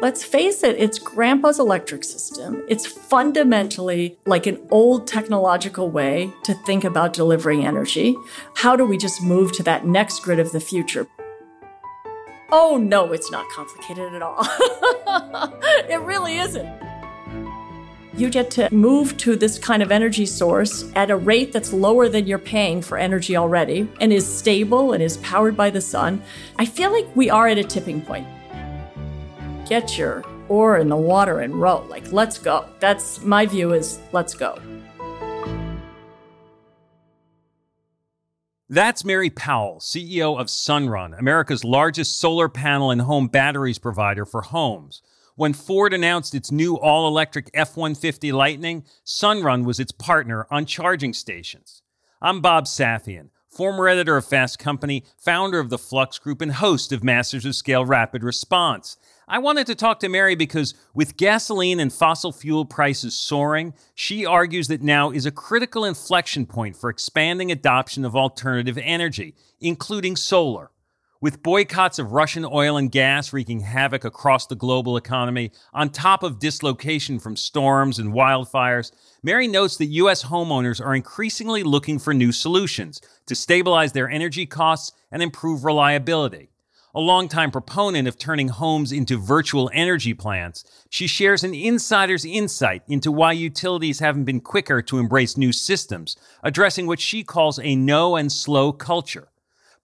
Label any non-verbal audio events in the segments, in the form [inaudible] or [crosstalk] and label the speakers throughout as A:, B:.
A: Let's face it, it's grandpa's electric system. It's fundamentally like an old technological way to think about delivering energy. How do we just move to that next grid of the future? Oh, no, it's not complicated at all. [laughs] it really isn't. You get to move to this kind of energy source at a rate that's lower than you're paying for energy already and is stable and is powered by the sun. I feel like we are at a tipping point get your oar in the water and row. Like, let's go. That's my view is let's go.
B: That's Mary Powell, CEO of Sunrun, America's largest solar panel and home batteries provider for homes. When Ford announced its new all electric F 150 Lightning, Sunrun was its partner on charging stations. I'm Bob Safian, former editor of Fast Company, founder of the Flux Group, and host of Masters of Scale Rapid Response. I wanted to talk to Mary because with gasoline and fossil fuel prices soaring, she argues that now is a critical inflection point for expanding adoption of alternative energy, including solar. With boycotts of Russian oil and gas wreaking havoc across the global economy, on top of dislocation from storms and wildfires, Mary notes that U.S. homeowners are increasingly looking for new solutions to stabilize their energy costs and improve reliability. A longtime proponent of turning homes into virtual energy plants, she shares an insider's insight into why utilities haven't been quicker to embrace new systems, addressing what she calls a no and slow culture.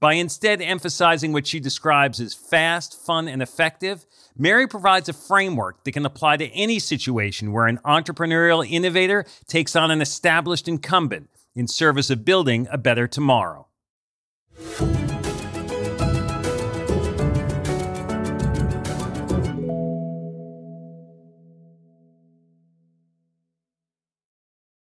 B: By instead emphasizing what she describes as fast, fun, and effective, Mary provides a framework that can apply to any situation where an entrepreneurial innovator takes on an established incumbent in service of building a better tomorrow.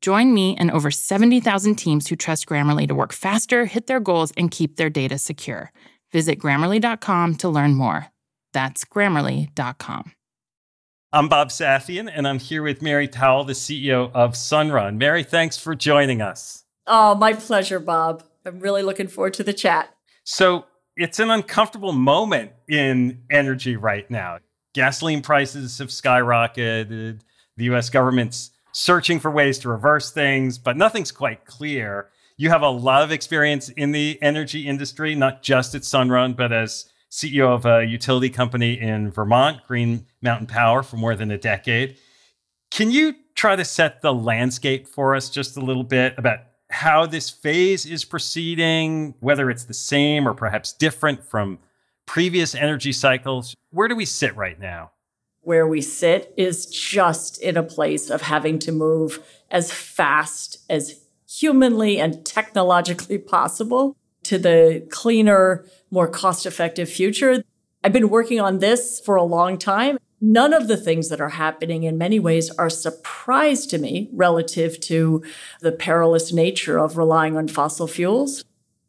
C: Join me and over 70,000 teams who trust Grammarly to work faster, hit their goals, and keep their data secure. Visit grammarly.com to learn more. That's grammarly.com.
B: I'm Bob Safian, and I'm here with Mary Powell, the CEO of Sunrun. Mary, thanks for joining us.
A: Oh, my pleasure, Bob. I'm really looking forward to the chat.
B: So, it's an uncomfortable moment in energy right now. Gasoline prices have skyrocketed. The US government's searching for ways to reverse things, but nothing's quite clear. You have a lot of experience in the energy industry, not just at Sunrun, but as CEO of a utility company in Vermont, Green Mountain Power, for more than a decade. Can you try to set the landscape for us just a little bit about how this phase is proceeding, whether it's the same or perhaps different from previous energy cycles? Where do we sit right now?
A: Where we sit is just in a place of having to move as fast as humanly and technologically possible to the cleaner, more cost effective future. I've been working on this for a long time. None of the things that are happening in many ways are surprise to me relative to the perilous nature of relying on fossil fuels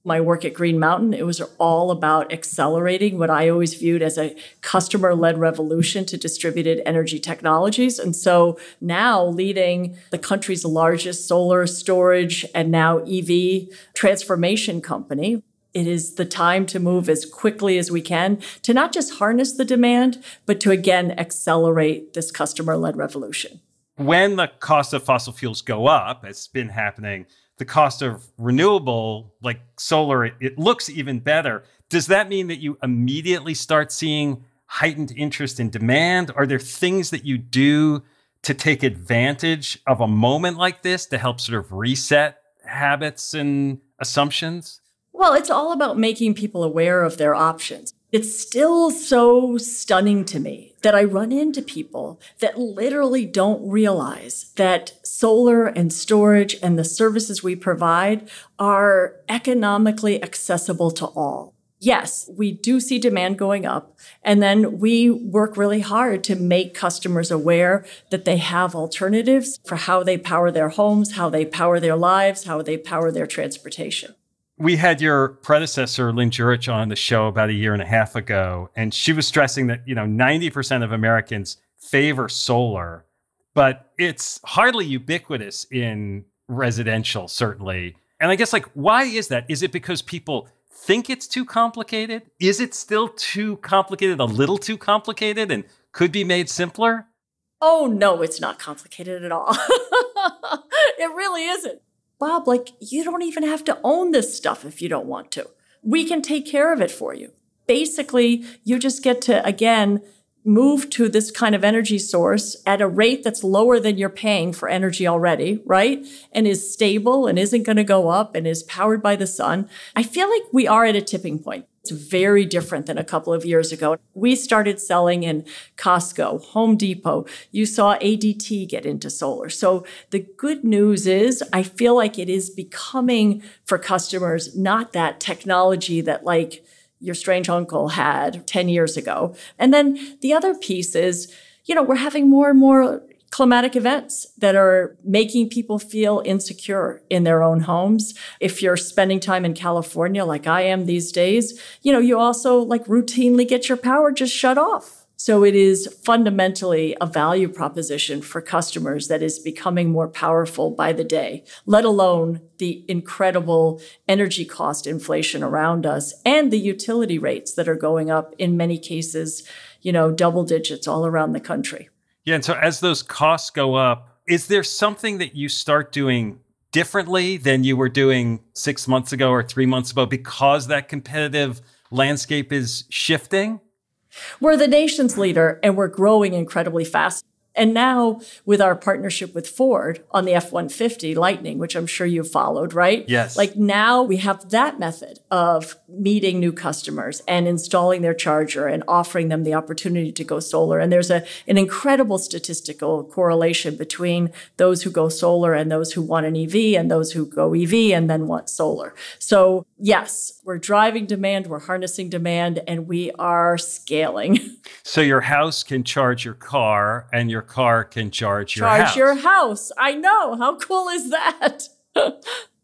A: my work at Green Mountain, it was all about accelerating what I always viewed as a customer led revolution to distributed energy technologies. And so now leading the country's largest solar storage and now EV transformation company, it is the time to move as quickly as we can to not just harness the demand, but to again accelerate this customer led revolution.
B: When the cost of fossil fuels go up, it's been happening, the cost of renewable, like solar, it, it looks even better. Does that mean that you immediately start seeing heightened interest in demand? Are there things that you do to take advantage of a moment like this to help sort of reset habits and assumptions?
A: Well, it's all about making people aware of their options. It's still so stunning to me that I run into people that literally don't realize that solar and storage and the services we provide are economically accessible to all. Yes, we do see demand going up. And then we work really hard to make customers aware that they have alternatives for how they power their homes, how they power their lives, how they power their transportation
B: we had your predecessor lynn jurich on the show about a year and a half ago and she was stressing that you know 90% of americans favor solar but it's hardly ubiquitous in residential certainly. And i guess like why is that? Is it because people think it's too complicated? Is it still too complicated a little too complicated and could be made simpler?
A: Oh no it's not complicated at all. [laughs] It really isn't Bob, like, you don't even have to own this stuff if you don't want to. We can take care of it for you. Basically, you just get to, again, move to this kind of energy source at a rate that's lower than you're paying for energy already, right? And is stable and isn't going to go up and is powered by the sun. I feel like we are at a tipping point. It's very different than a couple of years ago. We started selling in Costco, Home Depot. You saw ADT get into solar. So the good news is I feel like it is becoming for customers not that technology that like your strange uncle had 10 years ago. And then the other piece is, you know, we're having more and more climatic events that are making people feel insecure in their own homes. If you're spending time in California like I am these days, you know, you also like routinely get your power just shut off. So it is fundamentally a value proposition for customers that is becoming more powerful by the day, let alone the incredible energy cost inflation around us and the utility rates that are going up in many cases, you know, double digits all around the country.
B: Yeah. And so as those costs go up, is there something that you start doing differently than you were doing six months ago or three months ago because that competitive landscape is shifting?
A: We're the nation's leader and we're growing incredibly fast. And now with our partnership with Ford on the F 150 Lightning, which I'm sure you followed, right?
B: Yes.
A: Like now we have that method of meeting new customers and installing their charger and offering them the opportunity to go solar. And there's a, an incredible statistical correlation between those who go solar and those who want an EV and those who go EV and then want solar. So yes, we're driving demand, we're harnessing demand, and we are scaling.
B: So your house can charge your car and your car can charge your
A: charge
B: house.
A: your house. I know. How cool is that? [laughs]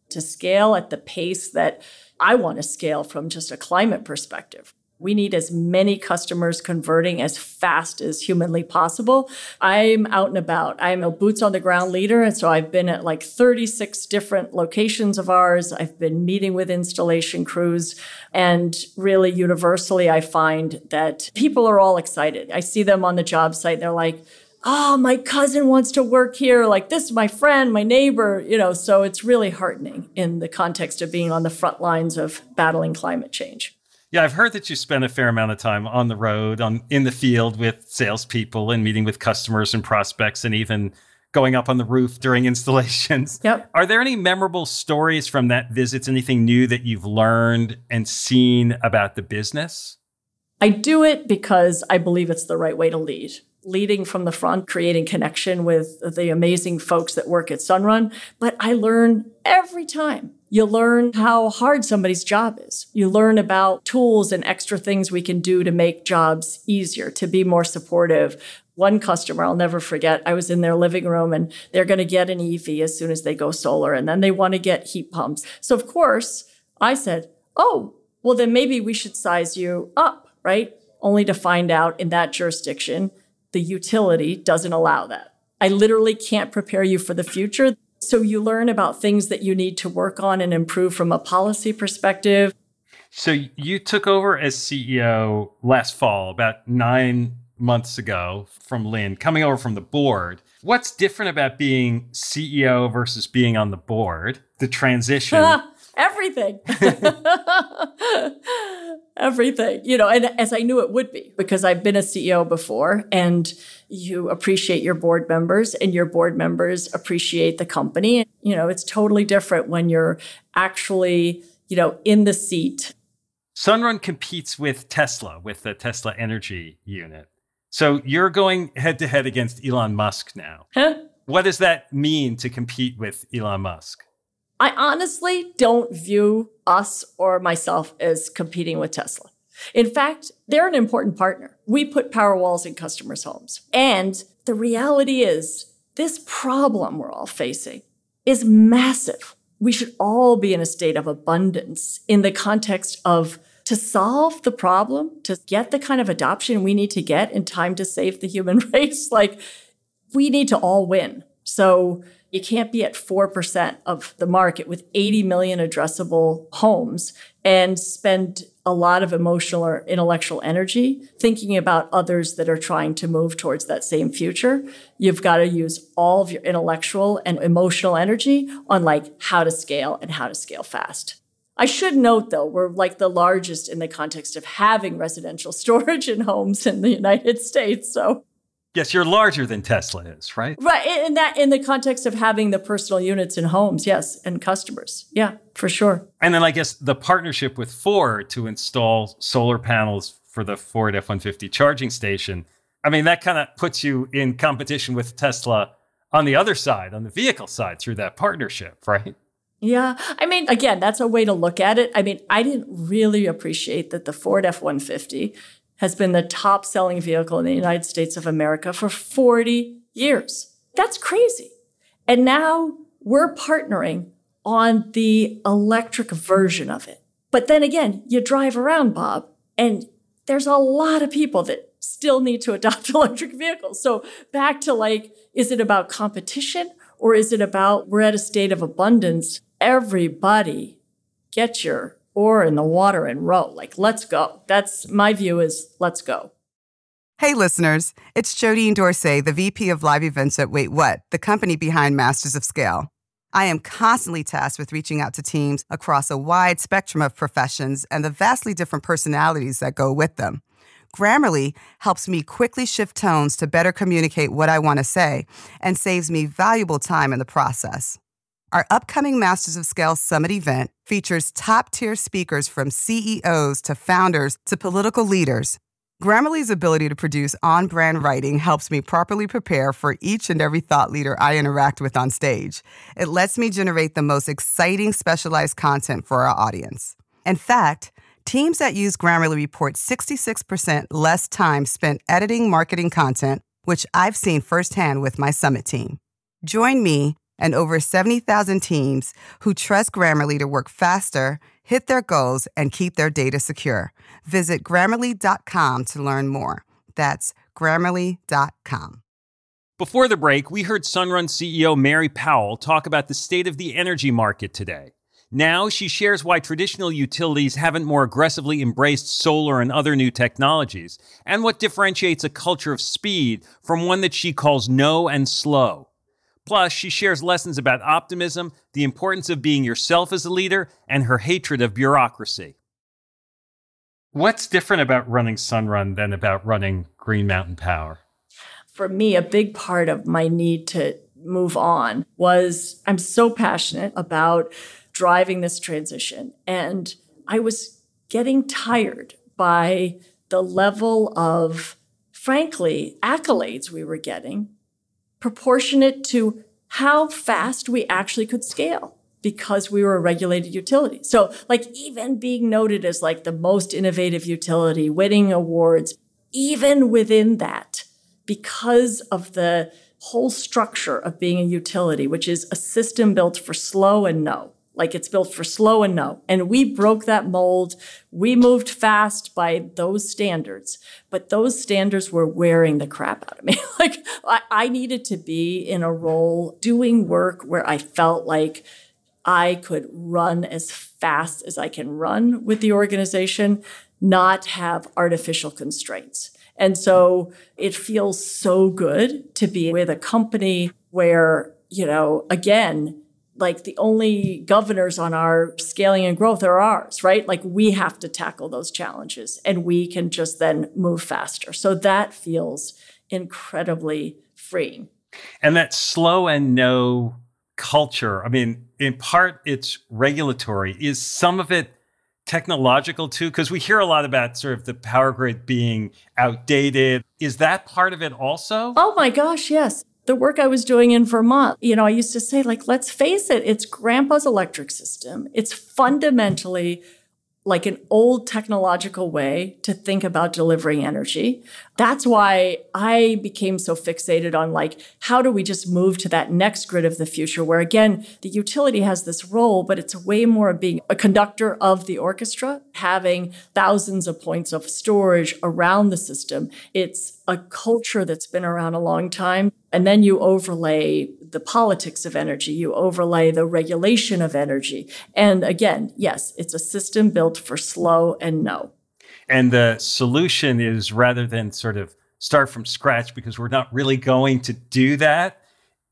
A: to scale at the pace that I want to scale from just a climate perspective. We need as many customers converting as fast as humanly possible. I'm out and about. I'm a boots on the ground leader. And so I've been at like 36 different locations of ours. I've been meeting with installation crews. And really, universally, I find that people are all excited. I see them on the job site. They're like, oh, my cousin wants to work here. Like, this is my friend, my neighbor, you know. So it's really heartening in the context of being on the front lines of battling climate change.
B: Yeah, I've heard that you spend a fair amount of time on the road, on in the field with salespeople and meeting with customers and prospects, and even going up on the roof during [laughs] installations.
A: Yep.
B: Are there any memorable stories from that visit? Anything new that you've learned and seen about the business?
A: I do it because I believe it's the right way to lead leading from the front, creating connection with the amazing folks that work at Sunrun. But I learn every time. You learn how hard somebody's job is. You learn about tools and extra things we can do to make jobs easier, to be more supportive. One customer I'll never forget, I was in their living room and they're going to get an EV as soon as they go solar and then they want to get heat pumps. So of course, I said, oh, well, then maybe we should size you up, right? Only to find out in that jurisdiction, the utility doesn't allow that. I literally can't prepare you for the future. So you learn about things that you need to work on and improve from a policy perspective.
B: So you took over as CEO last fall, about nine months ago from Lynn, coming over from the board. What's different about being CEO versus being on the board? The transition. [laughs]
A: Everything. [laughs] [laughs] Everything. You know, and as I knew it would be, because I've been a CEO before and you appreciate your board members and your board members appreciate the company. You know, it's totally different when you're actually, you know, in the seat.
B: Sunrun competes with Tesla, with the Tesla Energy Unit. So you're going head to head against Elon Musk now.
A: Huh?
B: What does that mean to compete with Elon Musk?
A: I honestly don't view us or myself as competing with Tesla. In fact, they're an important partner. We put Powerwalls in customers' homes. And the reality is, this problem we're all facing is massive. We should all be in a state of abundance in the context of to solve the problem, to get the kind of adoption we need to get in time to save the human [laughs] race. Like, we need to all win. So, you can't be at 4% of the market with 80 million addressable homes and spend a lot of emotional or intellectual energy thinking about others that are trying to move towards that same future. You've got to use all of your intellectual and emotional energy on like how to scale and how to scale fast. I should note though, we're like the largest in the context of having residential [laughs] storage in homes in the United States. So
B: Yes, you're larger than Tesla is, right?
A: Right. In that in the context of having the personal units in homes, yes, and customers. Yeah, for sure.
B: And then I guess the partnership with Ford to install solar panels for the Ford F-150 charging station. I mean, that kind of puts you in competition with Tesla on the other side, on the vehicle side through that partnership, right?
A: Yeah. I mean, again, that's a way to look at it. I mean, I didn't really appreciate that the Ford F 150 has been the top selling vehicle in the United States of America for 40 years. That's crazy. And now we're partnering on the electric version of it. But then again, you drive around, Bob, and there's a lot of people that still need to adopt [laughs] electric vehicles. So back to like, is it about competition or is it about we're at a state of abundance? Everybody get your oar in the water and row. Like, let's go. That's my view is let's go.
D: Hey, listeners, it's Jodine Dorsey, the VP of Live Events at Wait What, the company behind Masters of Scale. I am constantly tasked with reaching out to teams across a wide spectrum of professions and the vastly different personalities that go with them. Grammarly helps me quickly shift tones to better communicate what I want to say and saves me valuable time in the process. Our upcoming Masters of Scale Summit event features top tier speakers from CEOs to founders to political leaders. Grammarly's ability to produce on brand writing helps me properly prepare for each and every thought leader I interact with on stage. It lets me generate the most exciting specialized content for our audience. In fact, teams that use Grammarly report 66% less time spent editing marketing content, which I've seen firsthand with my summit team. Join me and over 70,000 teams who trust Grammarly to work faster, hit their goals, and keep their data secure. Visit grammarly.com to learn more. That's grammarly.com.
B: Before the break, we heard Sunrun CEO Mary Powell talk about the state of the energy market today. Now she shares why traditional utilities haven't more aggressively embraced solar and other new technologies, and what differentiates a culture of speed from one that she calls no and slow. Plus, she shares lessons about optimism, the importance of being yourself as a leader, and her hatred of bureaucracy. What's different about running Sunrun than about running Green Mountain Power?
A: For me, a big part of my need to move on was I'm so passionate about driving this transition. And I was getting tired by the level of, frankly, accolades we were getting proportionate to how fast we actually could scale because we were a regulated utility. So, like, even being noted as like the most innovative utility, winning awards, even within that, because of the whole structure of being a utility, which is a system built for slow and no. Like it's built for slow and no. And we broke that mold. We moved fast by those standards, but those standards were wearing the crap out of me. [laughs] like I, I needed to be in a role doing work where I felt like I could run as fast as I can run with the organization, not have artificial constraints. And so it feels so good to be with a company where, you know, again, like the only governors on our scaling and growth are ours, right? Like we have to tackle those challenges and we can just then move faster. So that feels incredibly freeing.
B: And that slow and no culture, I mean, in part it's regulatory. Is some of it technological too? Because we hear a lot about sort of the power grid being outdated. Is that part of it also?
A: Oh my gosh, yes. The work I was doing in Vermont, you know, I used to say, like, let's face it, it's grandpa's electric system. It's fundamentally like an old technological way to think about delivering energy. That's why I became so fixated on like, how do we just move to that next grid of the future where again, the utility has this role, but it's way more of being a conductor of the orchestra, having thousands of points of storage around the system. It's a culture that's been around a long time. And then you overlay the politics of energy, you overlay the regulation of energy. And again, yes, it's a system built for slow and no.
B: And the solution is rather than sort of start from scratch because we're not really going to do that,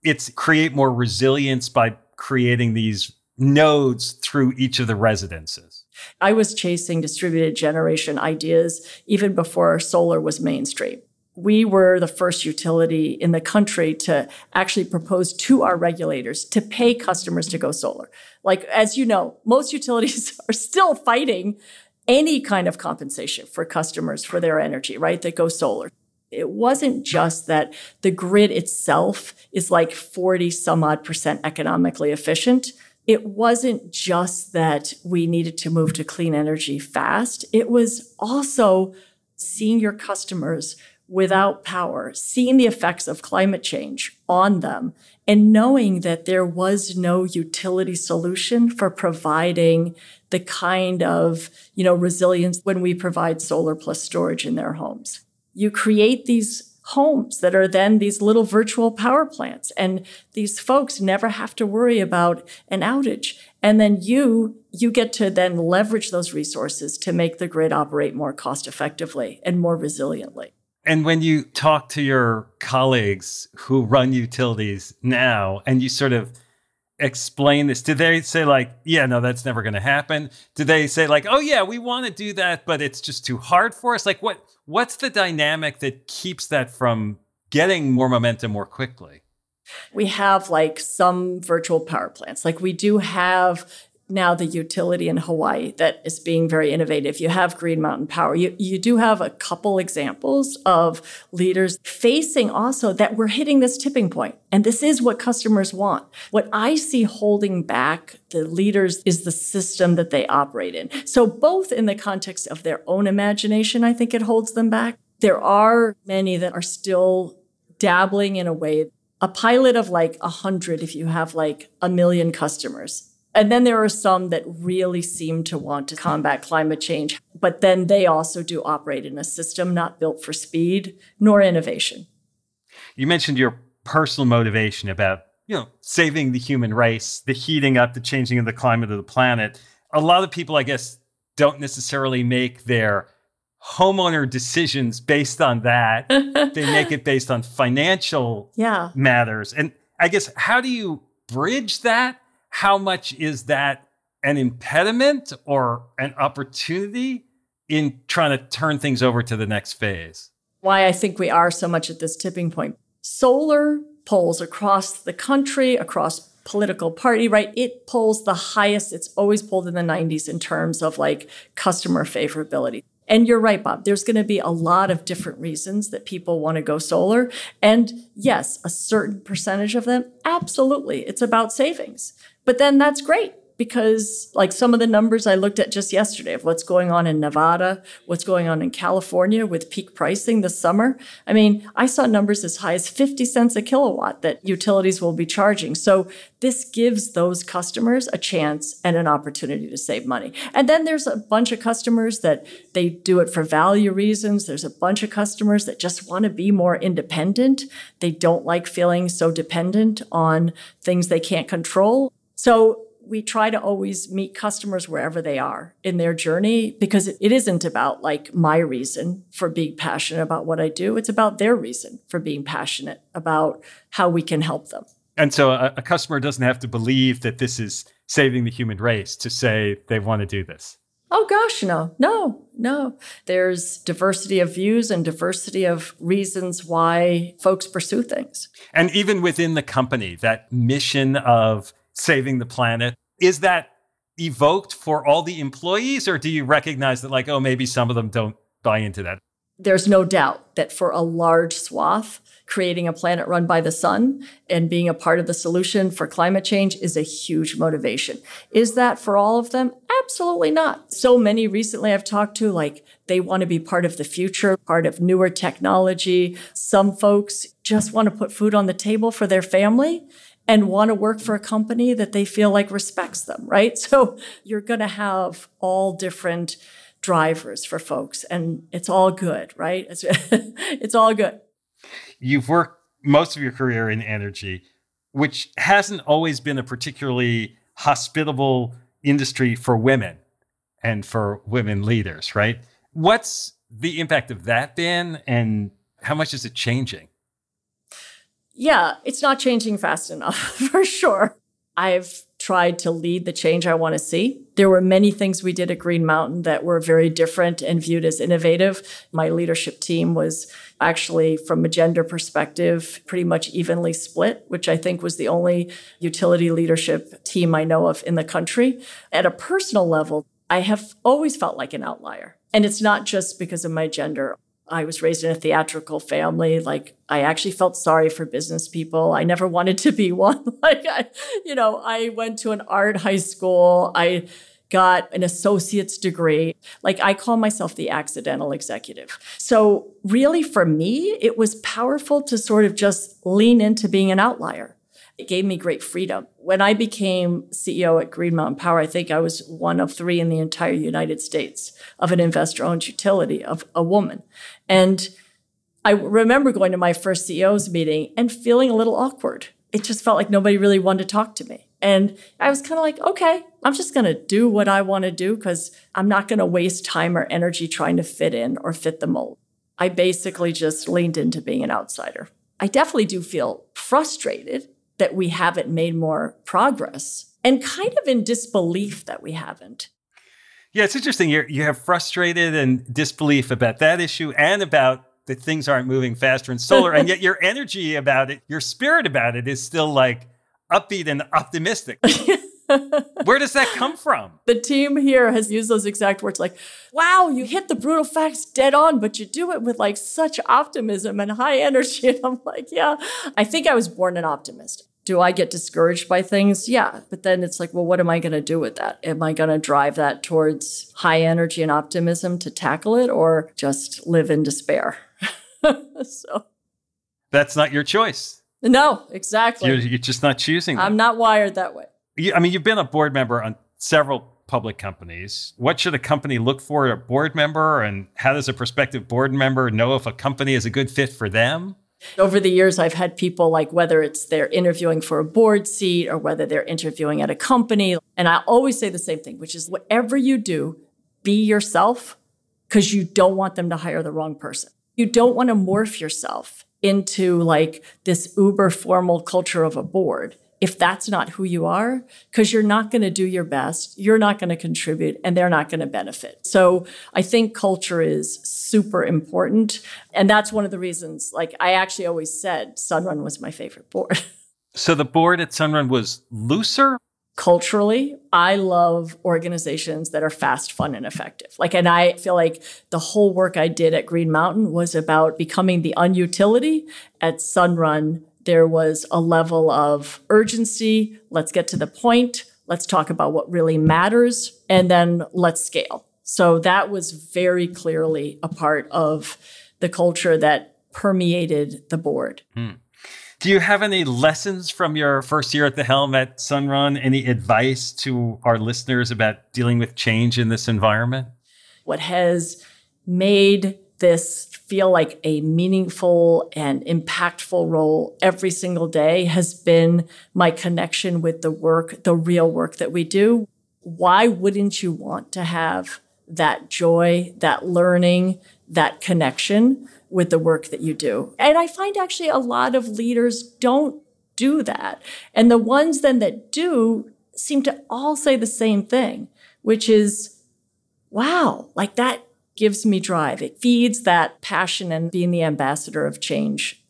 B: it's create more resilience by creating these nodes through each of the residences.
A: I was chasing distributed generation ideas even before solar was mainstream we were the first utility in the country to actually propose to our regulators to pay customers to go solar. Like, as you know, most utilities [laughs] are still fighting any kind of compensation for customers for their energy, right? That go solar. It wasn't just that the grid itself is like 40 some odd percent economically efficient. It wasn't just that we needed to move to clean energy fast. It was also seeing your customers without power, seeing the effects of climate change on them, and knowing that there was no utility solution for providing the kind of, you know, resilience when we provide solar plus storage in their homes. You create these homes that are then these little virtual power plants and these folks never have to worry about an outage and then you you get to then leverage those resources to make the grid operate more cost effectively and more resiliently
B: and when you talk to your colleagues who run utilities now and you sort of explain this, do they say, like, yeah, no, that's never going to happen? Do they say, like, oh, yeah, we want to do that, but it's just too hard for us? Like, what what's the dynamic that keeps that from getting more momentum more quickly?
A: We have like some virtual power plants. Like we do have now the utility in Hawaii that is being very innovative. You have Green Mountain Power. You, you do have a couple examples of leaders facing also that we're hitting this tipping. And this is what customers want. What I see holding back the leaders is the system that they operate in. So both in the context of their own imagination, I think it holds them back. There are many that are still dabbling in a way a pilot of like a hundred if you have like a million customers and then there are some that really seem to want to combat climate change, but then they also do operate in a system not built for speed nor innovation.
B: You mentioned your personal motivation about, you know, saving the human race, the heating up, the changing of the climate of the planet. A lot of people, I guess, don't necessarily make their homeowner decisions based on that. [laughs] they make it based on financial
A: yeah.
B: matters. And I guess how do you bridge that how much is that an impediment or an opportunity in trying to turn things over to the next phase?
A: Why I think we are so much at this tipping point. Solar polls across the country, across political party, right? It polls the highest it's always polled in the 90s in terms of like customer favorability. And you're right, Bob. There's going to be a lot of different reasons that people want to go solar. And yes, a certain percentage of them, absolutely, it's about savings. But then that's great. because like some of the numbers I looked at just yesterday of what's going on in Nevada, what's going on in California with peak pricing this summer. I mean, I saw numbers as high as 50 cents a kilowatt that utilities will be charging. So this gives those customers a chance and an opportunity to save money. And then there's a bunch of customers that they do it for value reasons. There's a bunch of customers that just want to be more independent. They don't like feeling so dependent on things they can't control. So we try to always meet customers wherever they are in their journey because it isn't about like my reason for being passionate about what I do. It's about their reason for being passionate about how we can help them.
B: And so a, a customer doesn't have to believe that this is saving the human race to say they want to do this.
A: Oh gosh, no, no, no. There's diversity of views and diversity of reasons why folks pursue things.
B: And even within the company, that mission of saving the planet. Is that evoked for all the employees, or do you recognize that, like, oh, maybe some of them don't buy into that?
A: There's no doubt that for a large swath, creating a planet run by the sun and being a part of the solution for climate change is a huge motivation. Is that for all of them? Absolutely not. So many recently I've talked to, like, they want to be part of the future, part of newer technology. Some folks just want to put food on the table for their family and want to work for a company that they feel like respects them, right? So you're going to have all different drivers for folks and it's all good, right? It's, [laughs] it's all good.
B: You've worked most of your career in energy, which hasn't always been a particularly hospitable industry for women and for women leaders, right? What's the impact of that been and how much is it changing?
A: Yeah, it's not changing fast enough [laughs] for sure. I've tried to lead the change I want to see. There were many things we did at Green Mountain that were very different and viewed as innovative. My leadership team was actually, from a gender perspective, pretty much evenly split, which I think was the only utility leadership team I know of in the country. At a personal level, I have always felt like an outlier. And it's not just because of my gender. I was raised in a theatrical family. Like, I actually felt sorry for business people. I never wanted to be [laughs] one. like, I, you know, I went to an art high school. I got an associate's degree. Like, I call myself the accidental executive. So, really, for me, it was powerful to sort of just lean into being an outlier. It gave me great freedom. When I became CEO at Green Mountain Power, I think I was one of three in the entire United States of an investor owned utility of a woman. And I remember going to my first CEO's meeting and feeling a little awkward. It just felt like nobody really wanted to talk to me. And I was kind of like, okay, I'm just going to do what I want to do because I'm not going to waste time or energy trying to fit in or fit the mold. I basically just leaned into being an outsider. I definitely do feel frustrated that we haven't made more progress and kind of in disbelief that we haven't.
B: Yeah, it's interesting. you you have frustrated and disbelief about that issue and about that things aren't moving faster in solar. and yet your energy about it, your spirit about it is still like upbeat and optimistic. [laughs] [laughs] Where does that come from?
A: The team here has used those exact words like, wow, you hit the brutal facts dead on, but you do it with like such optimism and high energy. [laughs] And I'm like, yeah, I think I was born an optimist. Do I get discouraged by things? Yeah. But then it's like, well, what am I going to do with that? Am I going to drive that towards high energy and optimism to tackle it or just live in despair? [laughs] so
B: that's not your choice.
A: No, exactly.
B: You're, you're just not choosing. That.
A: I'm not wired that way.
B: I mean, you've been a board member on several public companies. What should a company look for a board member, and how does a prospective board member know if a company is a good fit for them?
A: Over the years, I've had people like whether it's they're interviewing for a board seat or whether they're interviewing at a company. And I always say the same thing, which is whatever you do, be yourself because you don't want them to hire the wrong person. You don't want to morph yourself into like this uber formal culture of a board if that's not who you are, because you're not going to do your best, you're not going to contribute, and they're not going to benefit. So I think culture is super important. And that's one of the reasons, like I actually always said Sunrun was my favorite board. [laughs]
B: So the board at Sunrun was looser?
A: Culturally, I love organizations that are fast, fun, and effective. Like, and I feel like the whole work I did at Green Mountain was about becoming the unutility at Sunrun there was a level of urgency. Let's get to the point. let's talk about what really matters, and then let's scale. So that was very clearly a part of the culture that permeated the board. Hmm.
B: Do you have any lessons from your first year at the helm at Sunrun? Any advice to our listeners about dealing with change in this environment?
A: What has made this feel like a meaningful and impactful role every single day has been my connection with the work, the real work that we do. Why wouldn't you want to have that joy, that learning, that connection with the work that you do. And I find actually a lot of leaders don't do that. And the ones then that do seem to all say the same thing, which is, wow, like that gives me drive. It feeds that passion and being the ambassador of change.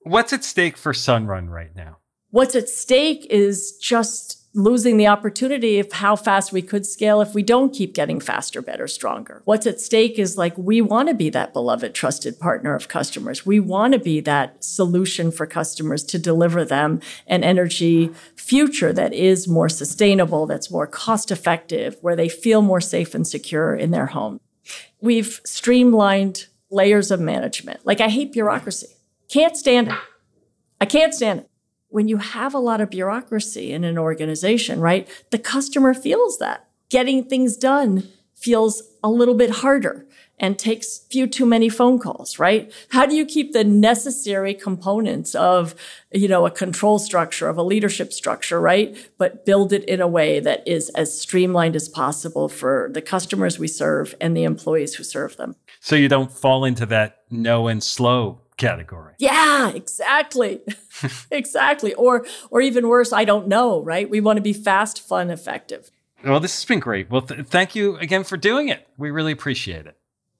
B: What's at stake for Sunrun right now?
A: What's at stake is just losing the opportunity of how fast we could scale if we don't keep getting faster, better, stronger. What's at stake is like we want to be that beloved, trusted partner of customers. We want to be that solution for customers to deliver them an energy future that is more sustainable, that's more cost effective, where they feel more safe and secure in their home. We've streamlined layers of management. Like I hate bureaucracy. Can't stand it. I can't stand it when you have a lot of bureaucracy in an organization, right? The customer feels that. Getting things done feels a little bit harder and takes few too many phone calls, right? How do you keep the necessary components of, you know, a control structure, of a leadership structure, right? But build it in a way that is as streamlined as possible for the customers we serve and the employees who serve them.
B: So you don't fall into that no and slow category.
A: Yeah, exactly. [laughs] exactly. Or or even worse, I don't know, right? We want to be fast, fun, effective.
B: Well, this has been great. Well, th- thank you again for doing it. We really appreciate it.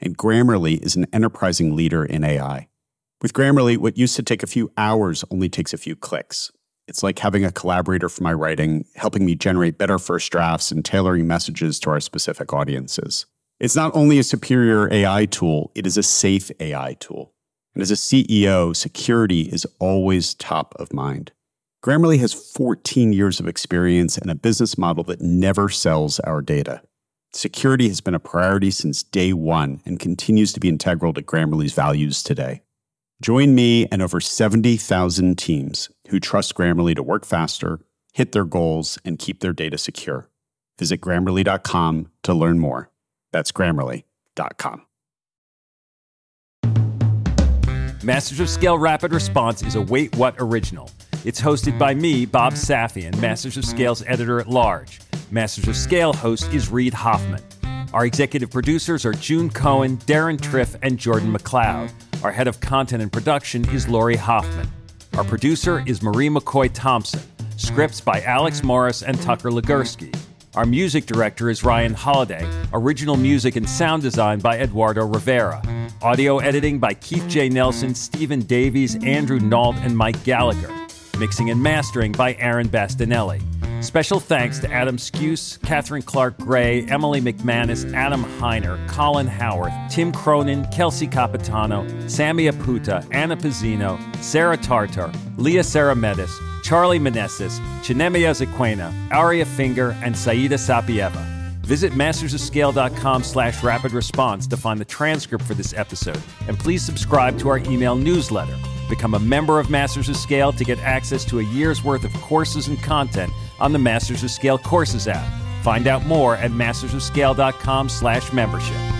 E: and Grammarly is an enterprising leader in AI. With Grammarly, what used to take a few hours only takes a few clicks. It's like having a collaborator for my writing, helping me generate better first drafts and tailoring messages to our specific audiences. It's not only a superior AI tool, it is a safe AI tool. And as a CEO, security is always top of mind. Grammarly has 14 years of experience and a business model that never sells our data. Security has been a priority since day one and continues to be integral to Grammarly's values today. Join me and over 70,000 teams who trust Grammarly to work faster, hit their goals, and keep their data secure. Visit grammarly.com to learn more. That's grammarly.com.
B: Masters of Scale Rapid Response is a Wait What original. It's hosted by me, Bob Safian, Masters of Scale's editor at large. Masters of Scale host is Reid Hoffman. Our executive producers are June Cohen, Darren Triff, and Jordan McLeod. Our head of content and production is Lori Hoffman. Our producer is Marie McCoy Thompson. Scripts by Alex Morris and Tucker Legursky. Our music director is Ryan Holladay. Original music and sound design by Eduardo Rivera. Audio editing by Keith J. Nelson, Stephen Davies, Andrew Nault, and Mike Gallagher. Mixing and mastering by Aaron Bastinelli. Special thanks to Adam Skuse, Catherine Clark Gray, Emily McManus, Adam Heiner, Colin Howard, Tim Cronin, Kelsey Capitano, Sammy Aputa, Anna Pizzino, Sarah Tartar, Leah Saramedis, Charlie Manessis, Chinemia Zequena, Aria Finger, and Saida Sapieva. Visit mastersofscale.com slash rapid response to find the transcript for this episode, and please subscribe to our email newsletter. Become a member of Masters of Scale to get access to a year's worth of courses and content on the Masters of Scale Courses app. Find out more at mastersofscale.com slash membership.